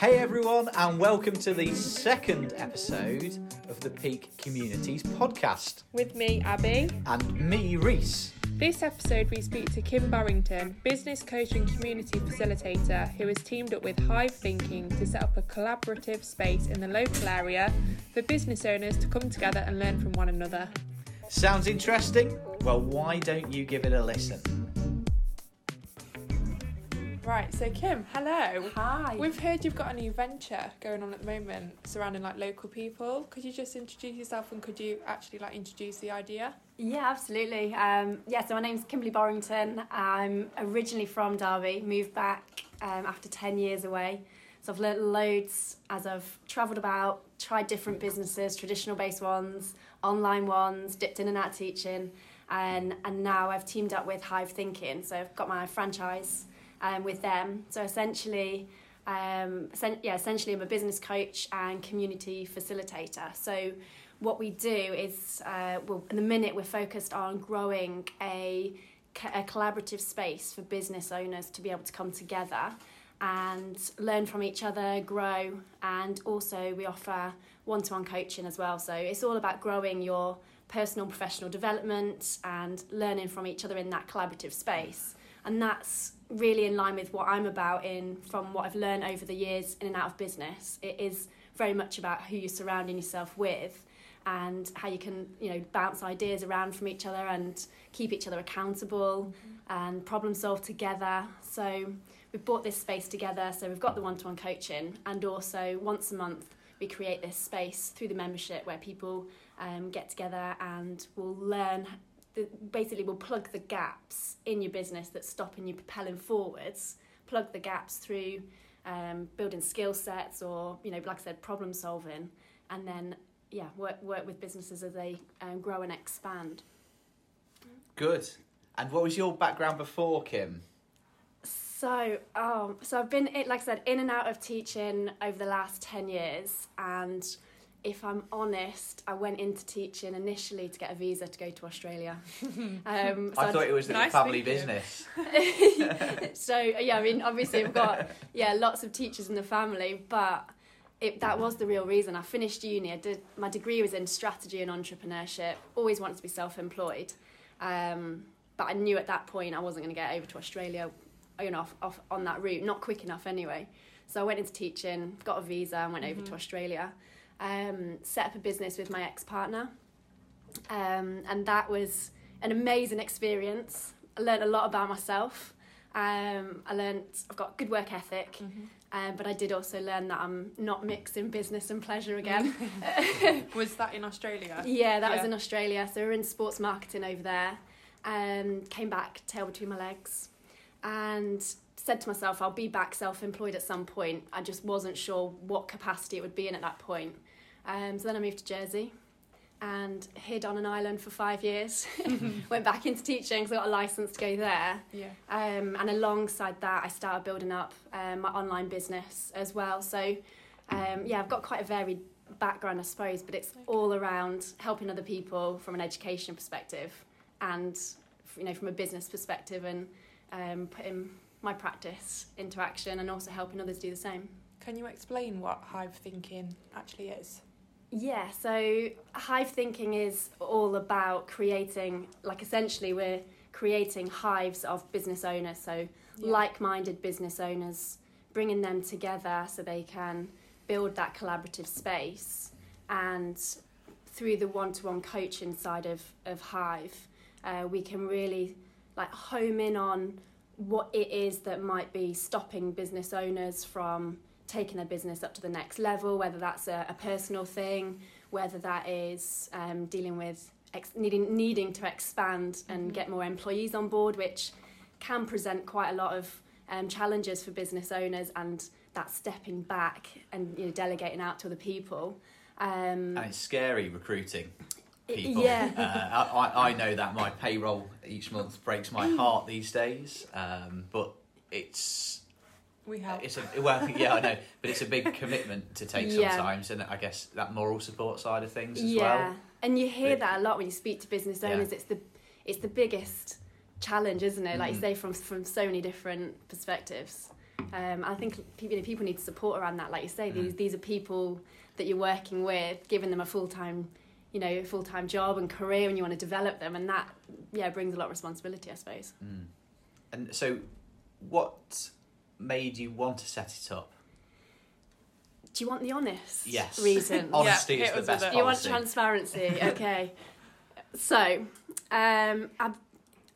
Hey everyone, and welcome to the second episode of the Peak Communities podcast. With me, Abby. And me, Reese. This episode, we speak to Kim Burrington, business coach and community facilitator, who has teamed up with Hive Thinking to set up a collaborative space in the local area for business owners to come together and learn from one another. Sounds interesting? Well, why don't you give it a listen? Right, so Kim, hello. Hi. We've heard you've got a new venture going on at the moment surrounding like local people. Could you just introduce yourself and could you actually like introduce the idea? Yeah, absolutely. Um, yeah, so my name's Kimberly Borrington. I'm originally from Derby, moved back um, after 10 years away. So I've learnt loads as I've travelled about, tried different businesses, traditional based ones, online ones, dipped in and out teaching. And, and now I've teamed up with Hive Thinking. So I've got my franchise um, with them. So essentially, um, yeah, essentially I'm a business coach and community facilitator. So what we do is, uh, well, in the minute we're focused on growing a, a collaborative space for business owners to be able to come together and learn from each other, grow, and also we offer one-to-one coaching as well. So it's all about growing your personal professional development and learning from each other in that collaborative space. And that's really in line with what I'm about in from what I've learned over the years in and out of business. It is very much about who you're surrounding yourself with and how you can, you know, bounce ideas around from each other and keep each other accountable mm-hmm. and problem solve together. So we've brought this space together. So we've got the one-to-one coaching and also once a month we create this space through the membership where people um, get together and will learn the, basically will plug the gaps in your business that's stopping you propelling forwards, plug the gaps through um, building skill sets or, you know, like I said, problem solving, and then, yeah, work, work with businesses as they um, grow and expand. Good. And what was your background before, Kim? So, um, so I've been, like I said, in and out of teaching over the last 10 years, and if I'm honest, I went into teaching initially to get a visa to go to Australia. Um, so I thought it was nice family business. so yeah, I mean, obviously I've got yeah lots of teachers in the family, but it, that was the real reason. I finished uni. I did my degree was in strategy and entrepreneurship. Always wanted to be self-employed, um, but I knew at that point I wasn't going to get over to Australia, you know, off, off, on that route. Not quick enough anyway. So I went into teaching, got a visa, and went mm-hmm. over to Australia um, set up a business with my ex partner. Um, and that was an amazing experience. I learned a lot about myself. Um, I learned I've got good work ethic, mm-hmm. um, but I did also learn that I'm not mixing business and pleasure again. was that in Australia? Yeah, that yeah. was in Australia. So we are in sports marketing over there. and came back, tail between my legs, and said to myself, I'll be back self employed at some point. I just wasn't sure what capacity it would be in at that point. Um, so then I moved to Jersey and hid on an island for five years. Went back into teaching, because I got a license to go there. Yeah. Um, and alongside that, I started building up um, my online business as well. So um, yeah, I've got quite a varied background, I suppose, but it's okay. all around helping other people from an education perspective and you know from a business perspective and um, putting my practice into action and also helping others do the same. Can you explain what hive thinking actually is? Yeah, so hive thinking is all about creating, like essentially, we're creating hives of business owners, so yeah. like minded business owners, bringing them together so they can build that collaborative space. And through the one to one coaching side of, of Hive, uh, we can really like home in on what it is that might be stopping business owners from taking their business up to the next level, whether that's a, a personal thing, whether that is um, dealing with ex- needing needing to expand and mm-hmm. get more employees on board, which can present quite a lot of um, challenges for business owners, and that stepping back and you know, delegating out to other people. Um, and it's scary recruiting people. Yeah. Uh, I, I know that my payroll each month breaks my heart these days, um, but it's have. It's a well, yeah, I know, but it's a big commitment to take yeah. sometimes, and I guess that moral support side of things as yeah. well. Yeah, and you hear but, that a lot when you speak to business owners. Yeah. It's the it's the biggest challenge, isn't it? Like mm. you say, from from so many different perspectives. Um, I think people, you know, people need support around that. Like you say, Mm. these these are people that you're working with, giving them a full time, you know, full time job and career, and you want to develop them, and that yeah brings a lot of responsibility, I suppose. Mm. And so, what made you want to set it up? Do you want the honest Yes. reason? Honesty hit is the best you want transparency, okay? so, um, I'm,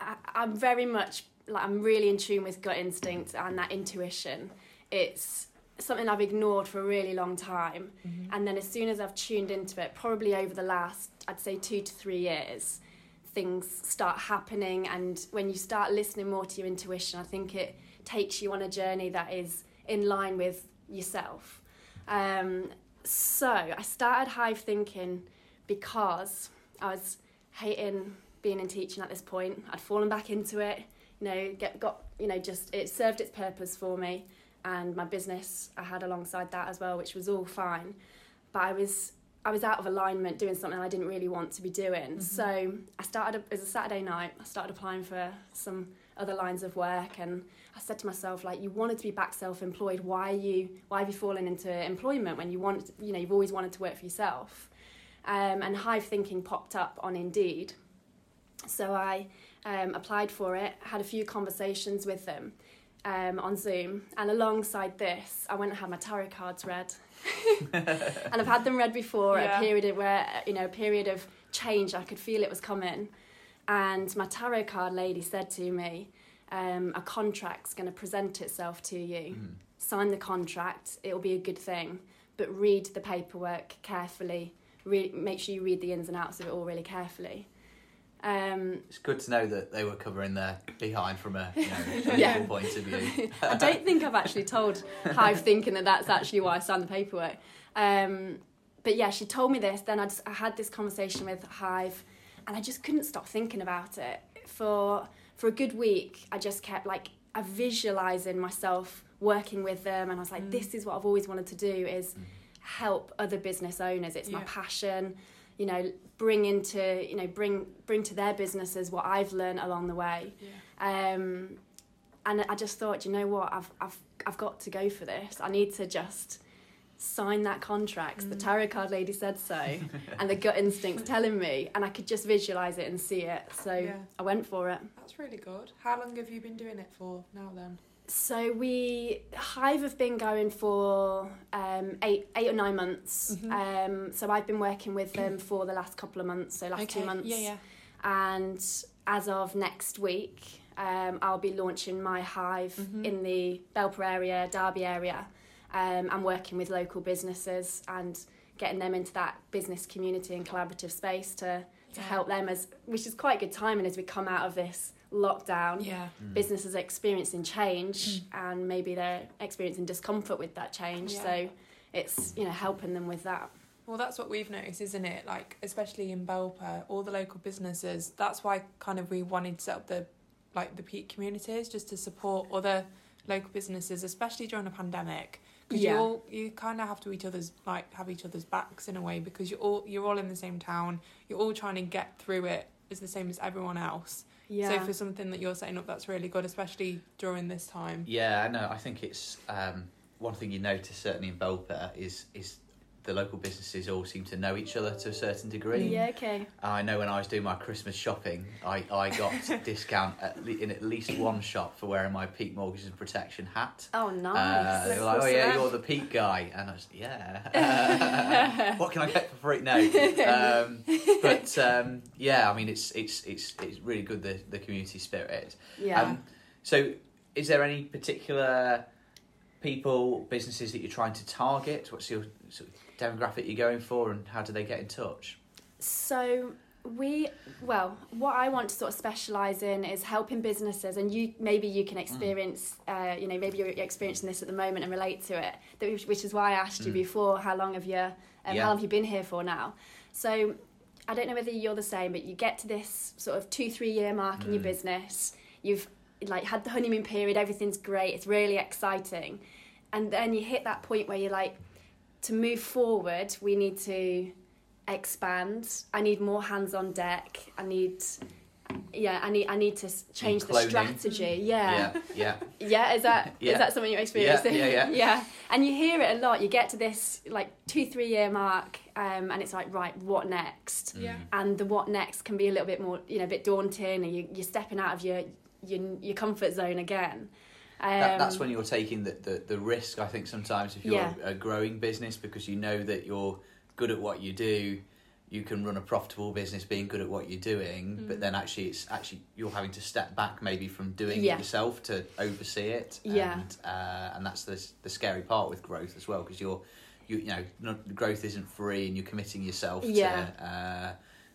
I- I'm very much like I'm really in tune with gut instinct and that intuition. It's something I've ignored for a really long time, and then as soon as I've tuned into it, probably over the last I'd say two to three years, things start happening, and when you start listening more to your intuition, I think it takes you on a journey that is in line with yourself. Um, so I started hive thinking because I was hating being in teaching at this point. I'd fallen back into it, you know, get got you know, just it served its purpose for me and my business I had alongside that as well, which was all fine. But I was I was out of alignment doing something I didn't really want to be doing. So I started it was a Saturday night. I started applying for some other lines of work and I said to myself like you wanted to be back self-employed. Why are you why have you fallen into employment when you want you know you've always wanted to work for yourself? Um, and hive thinking popped up on indeed. So I um, applied for it had a few conversations with them um, on Zoom and alongside this I went and had my tarot cards read. And I've had them read before Yeah. a period where you know a period of change I could feel it was coming and my tarot card lady said to me um, a contract's going to present itself to you Mm. sign the contract it'll be a good thing but read the paperwork carefully re- make sure you read the ins and outs of it all really carefully um, It's good to know that they were covering their behind from a you know, Yeah. point of view. I don't think I've actually told Hive thinking that that's actually why I signed the paperwork. Um, but yeah, she told me this. Then I, just, I had this conversation with Hive, and I just couldn't stop thinking about it for for a good week. I just kept like I visualizing myself working with them, and I was like, Mm. this is what I've always wanted to do is help other business owners. It's my passion. You know, bring into you know bring bring to their businesses what I've learned along the way. Yeah. Um, and I just thought, you know what, I've, I've, I've got to go for this. I need to just sign that contract. The Mm. tarot card lady said so, and the gut instinct's telling me, and I could just visualize it and see it. So Yeah. I went for it. That's really good. How long have you been doing it for now then? So we Hive have been going for um, eight eight or nine months. Mhm. Um, so I've been working with them for the last couple of months. So last two months. Yeah, yeah. and as of next week, um, I'll be launching my hive Mhm. in the Belper area, Derby area. Um, I'm working with local businesses and getting them into that business community and collaborative space to, to Yeah. help them as which is quite a good timing as we come out of this lockdown. Yeah. Mm. Businesses are experiencing change and maybe they're experiencing discomfort with that change. Yeah. So it's you know helping them with that. Well, that's what we've noticed, isn't it? Like, especially in Belper, all the local businesses. That's why kind of we wanted to set up the like the peak communities just to support other local businesses, especially during a pandemic. Because Yeah. you all you kind of have to each other's like have each other's backs in a way because you're all you're all in the same town. You're all trying to get through it as the same as everyone else. Yeah. So for something that you're setting up, that's really good, especially during this time. Yeah, I know. I think it's um, one thing you notice certainly in Belper is is the local businesses all seem to know each other to a certain degree. yeah. Okay. I know when I was doing my Christmas shopping, I, I got a discount at le- in at least one shop for wearing my Peak Mortgages and Protection hat. Oh, Uh, nice. they were like, oh yeah, you're the Peak guy, and I was yeah. what can I get for free? No, um, but um, yeah, I mean it's it's it's it's really good the the community spirit. yeah. Um, so, is there any particular people, businesses that you're trying to target? What's your sort of demographic you're going for, and how do they get in touch? So we well, what I want to sort of specialize in is helping businesses, and you maybe you can experience, uh, you know, maybe you're experiencing this at the moment and relate to it. That which, is why I asked you Mm. before, how long have you, um, Yeah. how long have you been here for now? So I don't know whether you're the same, but you get to this sort of two three year mark in your Mm. business. You've like had the honeymoon period, everything's great, it's really exciting, and then you hit that point where you're like, to move forward, we need to expand. I need more hands on deck. I need yeah, I need I need to change the strategy. Yeah. yeah, yeah. Yeah, is that is Yeah. that something you experienced? Yeah, yeah, yeah. And you hear it a lot. You get to this like two, three year mark, um, and it's like, right, what next? Yeah. And the what next can be a little bit more, you know, a bit daunting, and you, you're stepping out of your your, your comfort zone again. Um, That, that's when you're taking the, the, the risk, I think, sometimes if you're Yeah. a, a growing business because you know that you're good at what you do, you can run a profitable business being good at what you're doing, Mm. but then actually it's actually you're having to step back maybe from doing Yeah. it yourself to oversee it. Yeah. And, uh, and that's the, the scary part with growth as well because you're, you, you know, not, growth isn't free and you're committing yourself Yeah. to, uh,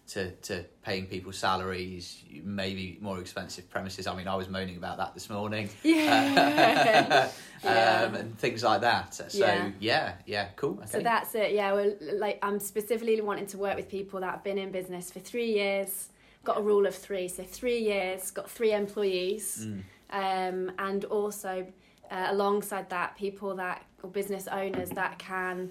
to, to paying people salaries, maybe more expensive premises. I mean, I was moaning about that this morning. Yeah. Yeah. um, and things like that. So Yeah. yeah, yeah, cool. Okay. So that's it. Yeah, well, like I'm specifically wanting to work with people that have been in business for three years. Got a rule of three, so three years, got three employees, Mm. um, and also uh, alongside that, people that or business owners that can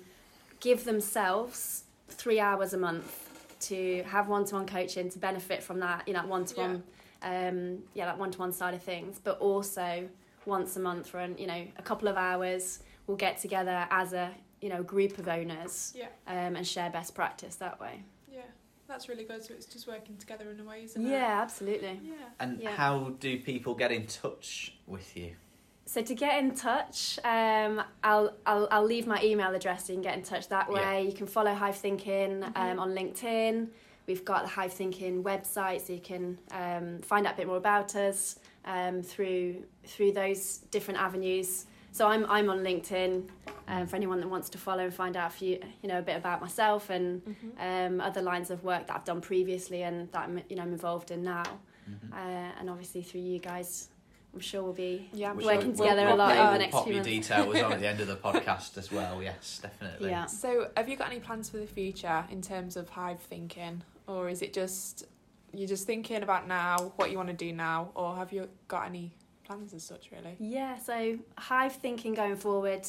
give themselves three hours a month to have one-to-one coaching to benefit from that, you know, one-to-one, um, yeah, that one-to-one side of things, but also once a month for an, you know a couple of hours, we'll get together as a you know group of owners Yeah. um, and share best practice that way. Yeah. That's really good. So it's just working together in a way, isn't it? Yeah, absolutely. Yeah. And Yeah. how do people get in touch with you? So to get in touch, um, I'll, I'll I'll leave my email address so you can get in touch that way. Yeah. You can follow Hive Thinking um, Mhm. on LinkedIn. We've got the Hive Thinking website, so you can um, find out a bit more about us um, through through those different avenues. So I'm I'm on LinkedIn um, for anyone that wants to follow and find out a few, you know a bit about myself and Mhm. um, other lines of work that I've done previously and that I'm you know I'm involved in now. Mhm. Uh, and obviously through you guys, I'm sure we'll be Yeah. Which working we'll- together we'll, a lot we'll, over the we'll next pop few your months. details on at the end of the podcast as well. Yes, definitely. Yeah. So, have you got any plans for the future in terms of hive thinking, or is it just you're just thinking about now what you want to do now, or have you got any plans as such? Really? Yeah, so hive thinking going forward,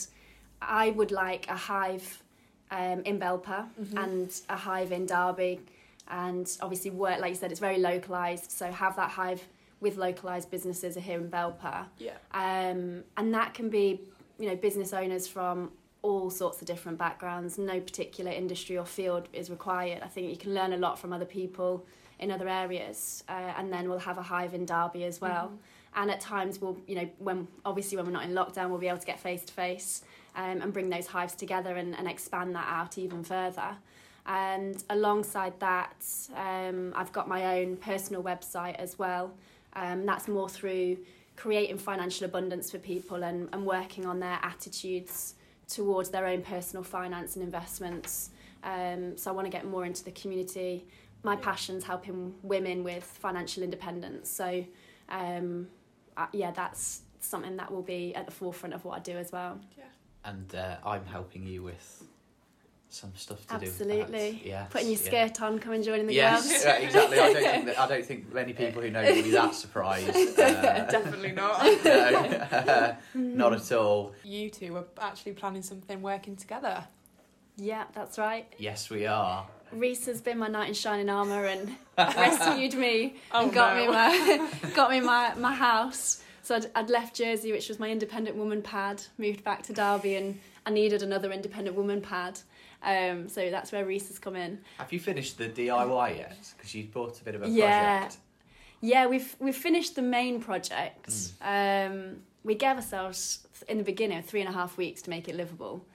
I would like a hive um, in Belper Mhm. and a hive in Derby, and obviously work like you said, it's very localized. So have that hive with localized businesses here in Belper, Yeah. um, and that can be you know business owners from all sorts of different backgrounds. No particular industry or field is required. I think you can learn a lot from other people in other areas, uh, and then we'll have a hive in Derby as well and at times we'll you know when obviously when we're not in lockdown we'll be able to get face to face and bring those hives together and, and expand that out even further and alongside that um, i've got my own personal website as well um, that's more through creating financial abundance for people and, and working on their attitudes towards their own personal finance and investments um, so i want to get more into the community my Yeah. passion's helping women with financial independence so um, uh, yeah, that's something that will be at the forefront of what I do as well. Yeah. And uh, I'm helping you with some stuff to do Absolutely. Yeah. Putting your yeah. skirt on, come and join in the Yes, clubs. yeah, exactly. I don't think that, I don't think many people who know you will be that surprised. Uh, Definitely not. no, not at all. You two are actually planning something working together. Yeah, that's right. Yes, we are. Reese has been my knight in shining armour and rescued me Oh and got no. me my got me my, my house. So I'd, I'd left Jersey, which was my independent woman pad, moved back to Derby, and I needed another independent woman pad. Um, so that's where Reese has come in. Have you finished the DIY yet? Because you bought a bit of a Yeah. project. Yeah, we've we've finished the main project. Mm. Um, we gave ourselves in the beginning three and a half weeks to make it livable,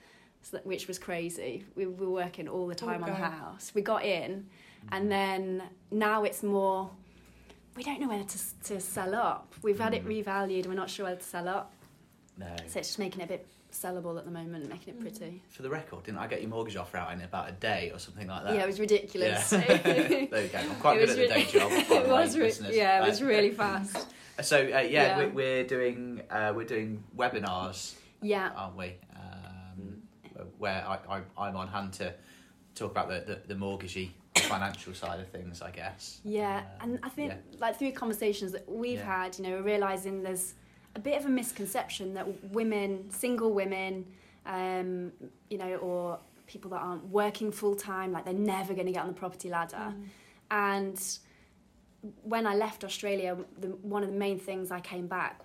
so that, which was crazy. We were working all the time on the house. We got in, and then now it's more. We don't know whether to to sell up. We've had it Mm. revalued. We're not sure whether to sell up, No. so it's just making it a bit sellable at the moment, making it Mm. pretty. For the record, didn't I get your mortgage offer out in about a day or something like that? Yeah, it was ridiculous. Yeah. there you go. I'm quite It good at the re- day job. it was, re- yeah, it was Uh, really fast. So uh, yeah, Yeah. We're, we're doing uh, we're doing webinars, Yeah, aren't we? Um, where I, I I'm on hand to talk about the the, the mortgagey financial side of things, I guess. Yeah, Uh, and I think yeah. like through conversations that we've Yeah. had, you know, realizing there's a bit of a misconception that women, single women, um, you know, or people that aren't working full time, like they're never going to get on the property ladder. Mm. And when I left Australia, the, one of the main things I came back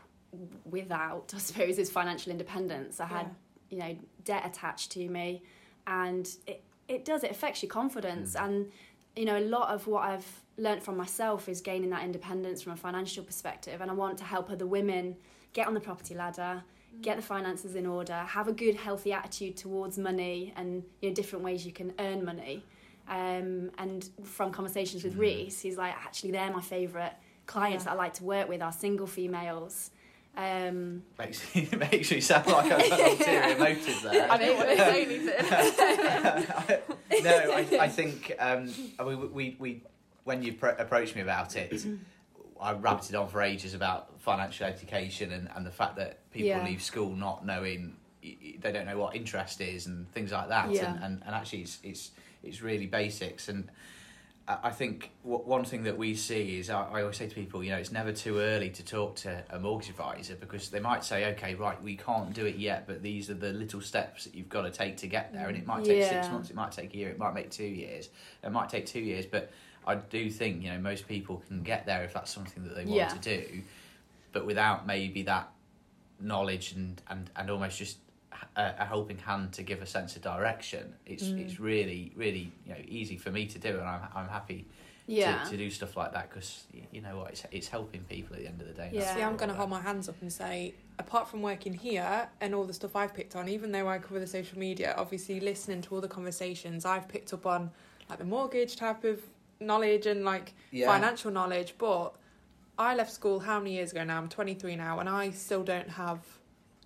without, I suppose, is financial independence. I had, you know, debt attached to me, and it, it does, it affects your confidence. And, you know, a lot of what I've learned from myself is gaining that independence from a financial perspective. And I want to help other women get on the property ladder, get the finances in order, have a good, healthy attitude towards money and, you know, different ways you can earn money. Um, and from conversations with Reese, he's like, actually, they're my favourite clients Yeah. that I like to work with are single females. Um, Makes, makes me sound like I've got ulterior motives there. I don't want to say anything. no, I, I think um, we, we, we, when you pro- approached me about it, I rabbited on for ages about financial education and, and the fact that people Yeah. leave school not knowing they don't know what interest is and things like that. Yeah. And, and, and actually, it's, it's it's really basics. And I think one thing that we see is I, I always say to people, you know, it's never too early to talk to a mortgage advisor because they might say, okay, right, we can't do it yet, but these are the little steps that you've got to take to get there. And it might take six months, it might take a year, it might make two years, it might take two years, but I do think, you know, most people can get there if that's something that they want Yeah. to do, but without maybe that knowledge and, and, and almost just a, a helping hand to give a sense of direction. It's Mm. it's really really you know easy for me to do, and I'm I'm happy yeah. to, to do stuff like that because you know what it's it's helping people at the end of the day. Yeah. See, I'm going to hold my hands up and say, apart from working here and all the stuff I've picked on, even though I cover the social media, obviously listening to all the conversations, I've picked up on like the mortgage type of knowledge and like Yeah. financial knowledge. But I left school how many years ago now? I'm 23 now, and I still don't have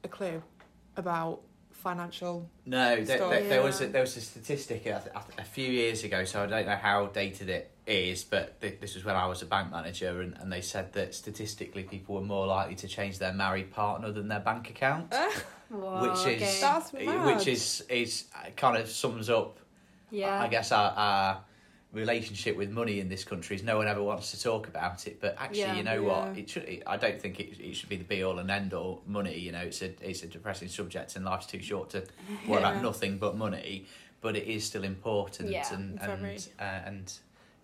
a clue about financial. No, there, there, there was a, there was a statistic a, a, few years ago, so I don't know how dated it is, but th- this was when I was a bank manager, and, and they said that statistically people were more likely to change their married partner than their bank account, which is. Which is is uh, kind of sums up yeah. I guess our, our relationship with money in this country is no one ever wants to talk about it. But actually, Yeah. you know what? It should. It, I don't think it, it should be the be all and end all. Money, you know, it's a it's a depressing subject, and life's too short to worry Yeah. about nothing but money. But it is still important, Yeah, and and uh, and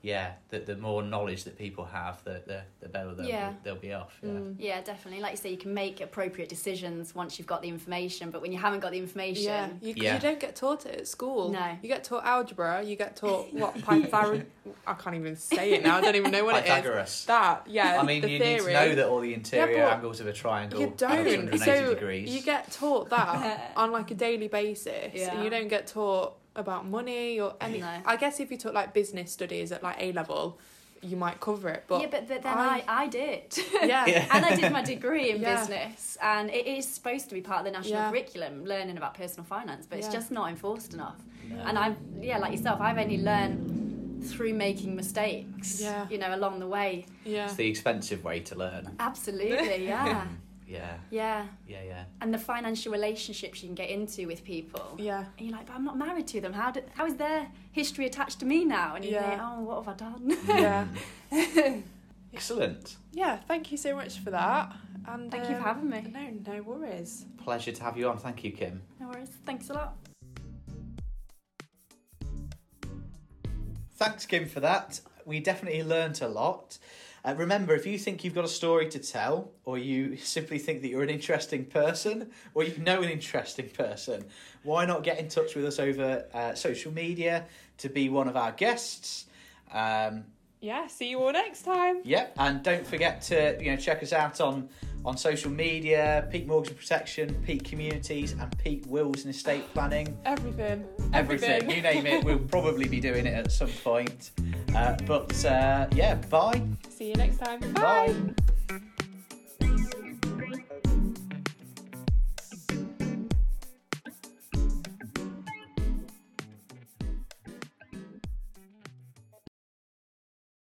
yeah, the the more knowledge that people have, the the, the better they'll, Yeah. they'll be off. Yeah. Mm. Yeah, definitely. Like you say, you can make appropriate decisions once you've got the information, but when you haven't got the information, Yeah, you, Yeah. you don't get taught it at school. No. You get taught algebra, you get taught what Pythagoras. I can't even say it now, I don't even know what it is. Pythagoras. That, yeah. I mean, the you theory. need to know that all the interior but angles of a triangle You are don't. 180 So degrees. you get taught that on like a daily basis. Yeah. And you don't get taught about money or any. No. I guess if you took like business studies at like A level, you might cover it. But yeah, but, but then I- I, I, did. yeah. Yeah. and I did my degree in Yeah. business, and it is supposed to be part of the national Yeah. curriculum, learning about personal finance, but it's just not enforced enough. No. And I've, yeah, like yourself, I've only learned through making mistakes, Yeah. you know, along the way. Yeah. It's the expensive way to learn. Absolutely, yeah. Yeah, yeah. yeah, yeah. And the financial relationships you can get into with people. Yeah. And you're like, but I'm not married to them. How, do, how is their history attached to me now? And you Yeah. think, oh, what have I done? Yeah. Excellent. Yeah. Thank you so much for that. And Thank you for um, having me. No, no worries. Pleasure to have you on. Thank you, Kim. No worries. Thanks a lot. Thanks, Kim, for that. We definitely learnt a lot. Uh, remember, if you think you've got a story to tell, or you simply think that you're an interesting person, or you know an interesting person, why not get in touch with us over uh, social media to be one of our guests? Um, Yeah. See you all next time. Yep, and don't forget to you know check us out on on social media, Peak Mortgage Protection, Peak Communities, and Peak Wills and Estate Planning. Everything. Everything, you name it, we'll probably be doing it at some point. Uh, but uh, yeah, bye. See you next time. Bye.